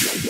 Yeah.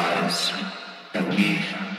realize that we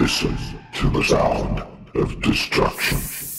Listen to the sound of destruction.